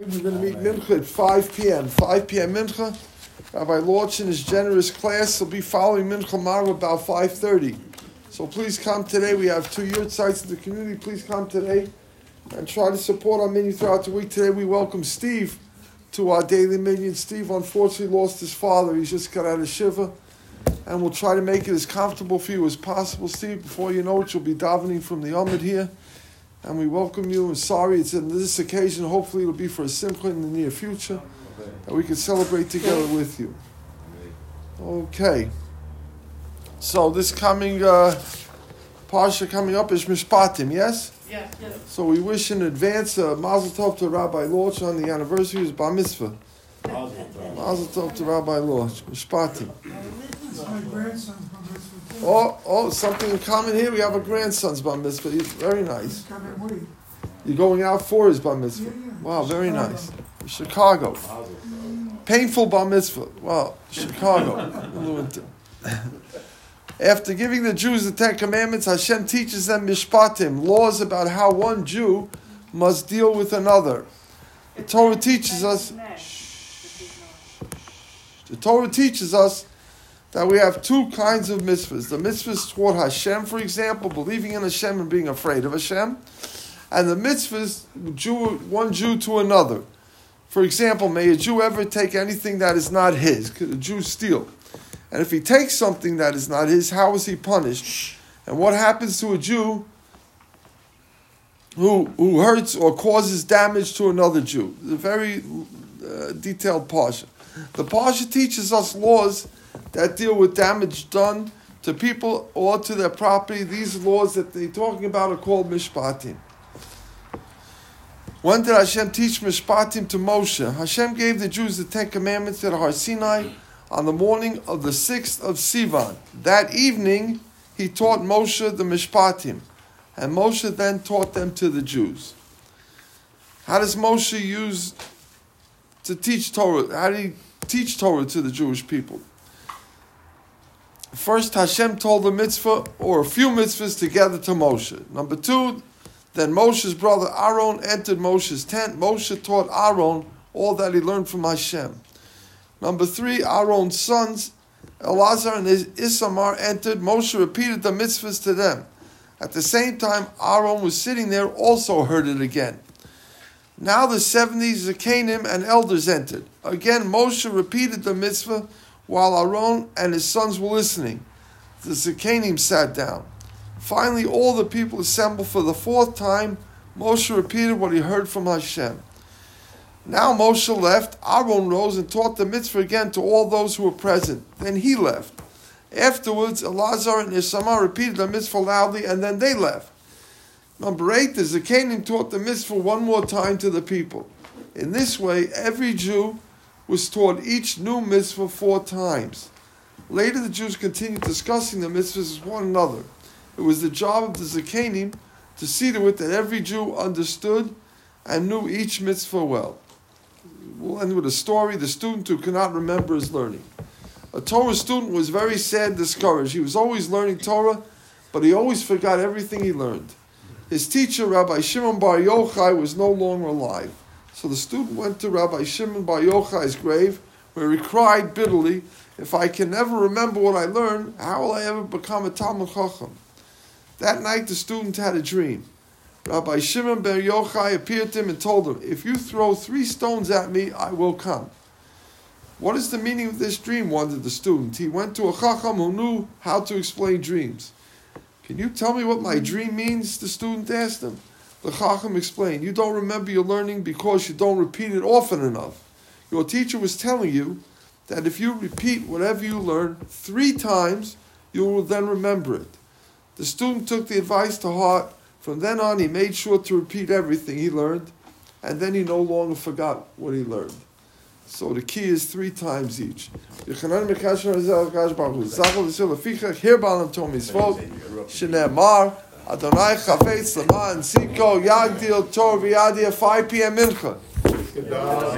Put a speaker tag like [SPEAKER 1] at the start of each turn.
[SPEAKER 1] We're going to meet Mincha at 5 p.m. 5 p.m. Mincha. Rabbi Lorch in his generous class will be following Mincha Mar about 5.30. So please come today. We have two yahrzeits in the community. Please come today and try to support our minyan throughout the week. Today we welcome Steve to our daily minyan. Steve unfortunately lost his father. He's just got out of Shiva. And we'll try to make it as comfortable for you as possible, Steve. Before you know it, you'll be davening from the Amud here and we welcome you. And sorry, it's in this occasion. Hopefully, it'll be for a simcha in the near future, and we can celebrate together with you. Okay. So this coming uh, parsha coming up is Mishpatim, yes?
[SPEAKER 2] Yes. yes.
[SPEAKER 1] So we wish in advance uh, Mazel Tov to Rabbi Lorch on the anniversary of his Bar Mitzvah. Mazel Tov to Rabbi Lorch. Mishpatim.
[SPEAKER 3] It's my grandson's bar mitzvah too.
[SPEAKER 1] Oh, oh, something in common here. We have a grandson's Bar Mitzvah. He's very nice.
[SPEAKER 3] Come in, Woody.
[SPEAKER 1] You're going out for his bar mitzvah.
[SPEAKER 3] Yeah, yeah.
[SPEAKER 1] Wow, very nice. Chicago. Painful bar mitzvah. Wow, Chicago. After giving the Jews the Ten Commandments, Hashem teaches them mishpatim, laws about how one Jew must deal with another. The Torah teaches us. The Torah teaches us that we have two kinds of mitzvahs. The mitzvahs toward Hashem, for example, believing in Hashem and being afraid of Hashem, and the mitzvahs Jew, one Jew to another. For example, may a Jew ever take anything that is not his? Could a Jew steal? And if he takes something that is not his, how is he punished? And what happens to a Jew who, who hurts or causes damage to another Jew? A very uh, detailed parsha. The parsha teaches us laws that deal with damage done to people or to their property. These laws that they're talking about are called mishpatim. When did Hashem teach mishpatim to Moshe? Hashem gave the Jews the Ten Commandments at Har Sinai on the morning of the sixth of Sivan. That evening, he taught Moshe the mishpatim, and Moshe then taught them to the Jews. How does Moshe use to teach Torah? How did he teach Torah to the Jewish people? First, Hashem told the mitzvah or a few mitzvahs together to Moshe. Number two, then Moshe's brother Aaron entered Moshe's tent. Moshe taught Aaron all that he learned from Hashem. Number three, Aaron's sons, Elazar and Isamar, entered. Moshe repeated the mitzvahs to them. At the same time, Aaron was sitting there, also heard it again. Now the 70 Zakanim and elders entered. Again, Moshe repeated the mitzvah while Aaron and his sons were listening. The Zakanim sat down. Finally, all the people assembled for the fourth time. Moshe repeated what he heard from Hashem. Now Moshe left. Aaron rose and taught the mitzvah again to all those who were present. Then he left. Afterwards, Elazar and Isamar repeated the mitzvah loudly, and then they left. Number eight, the Zakanim taught the mitzvah one more time to the people. In this way, every Jew was taught each new mitzvah four times. Later, the Jews continued discussing the mitzvahs with one another. It was the job of the Zakanim to see to it that every Jew understood and knew each mitzvah well. We'll end with a story. The student who cannot remember his learning. A Torah student was very sad discouraged. He was always learning Torah, but he always forgot everything he learned. His teacher, Rabbi Shimon Bar Yochai, was no longer alive. So the student went to Rabbi Shimon Bar Yochai's grave, where he cried bitterly, If I can never remember what I learned, how will I ever become a Talmud Chacham? That night the student had a dream. Rabbi Shimon Bar Yochai appeared to him and told him, If you throw three stones at me, I will come. What is the meaning of this dream? wondered the student. He went to a Chacham who knew how to explain dreams. Can you tell me what my dream means? The student asked him. The Chacham explained, You don't remember your learning because you don't repeat it often enough. Your teacher was telling you that if you repeat whatever you learn three times, you will then remember it. The student took the advice to heart. From then on, he made sure to repeat everything he learned, and then he no longer forgot what he learned. So the key is three times each. Adonai Chafetz Lama and Siko Yagdil Tor V'Yadia 5 p.m. Mincha.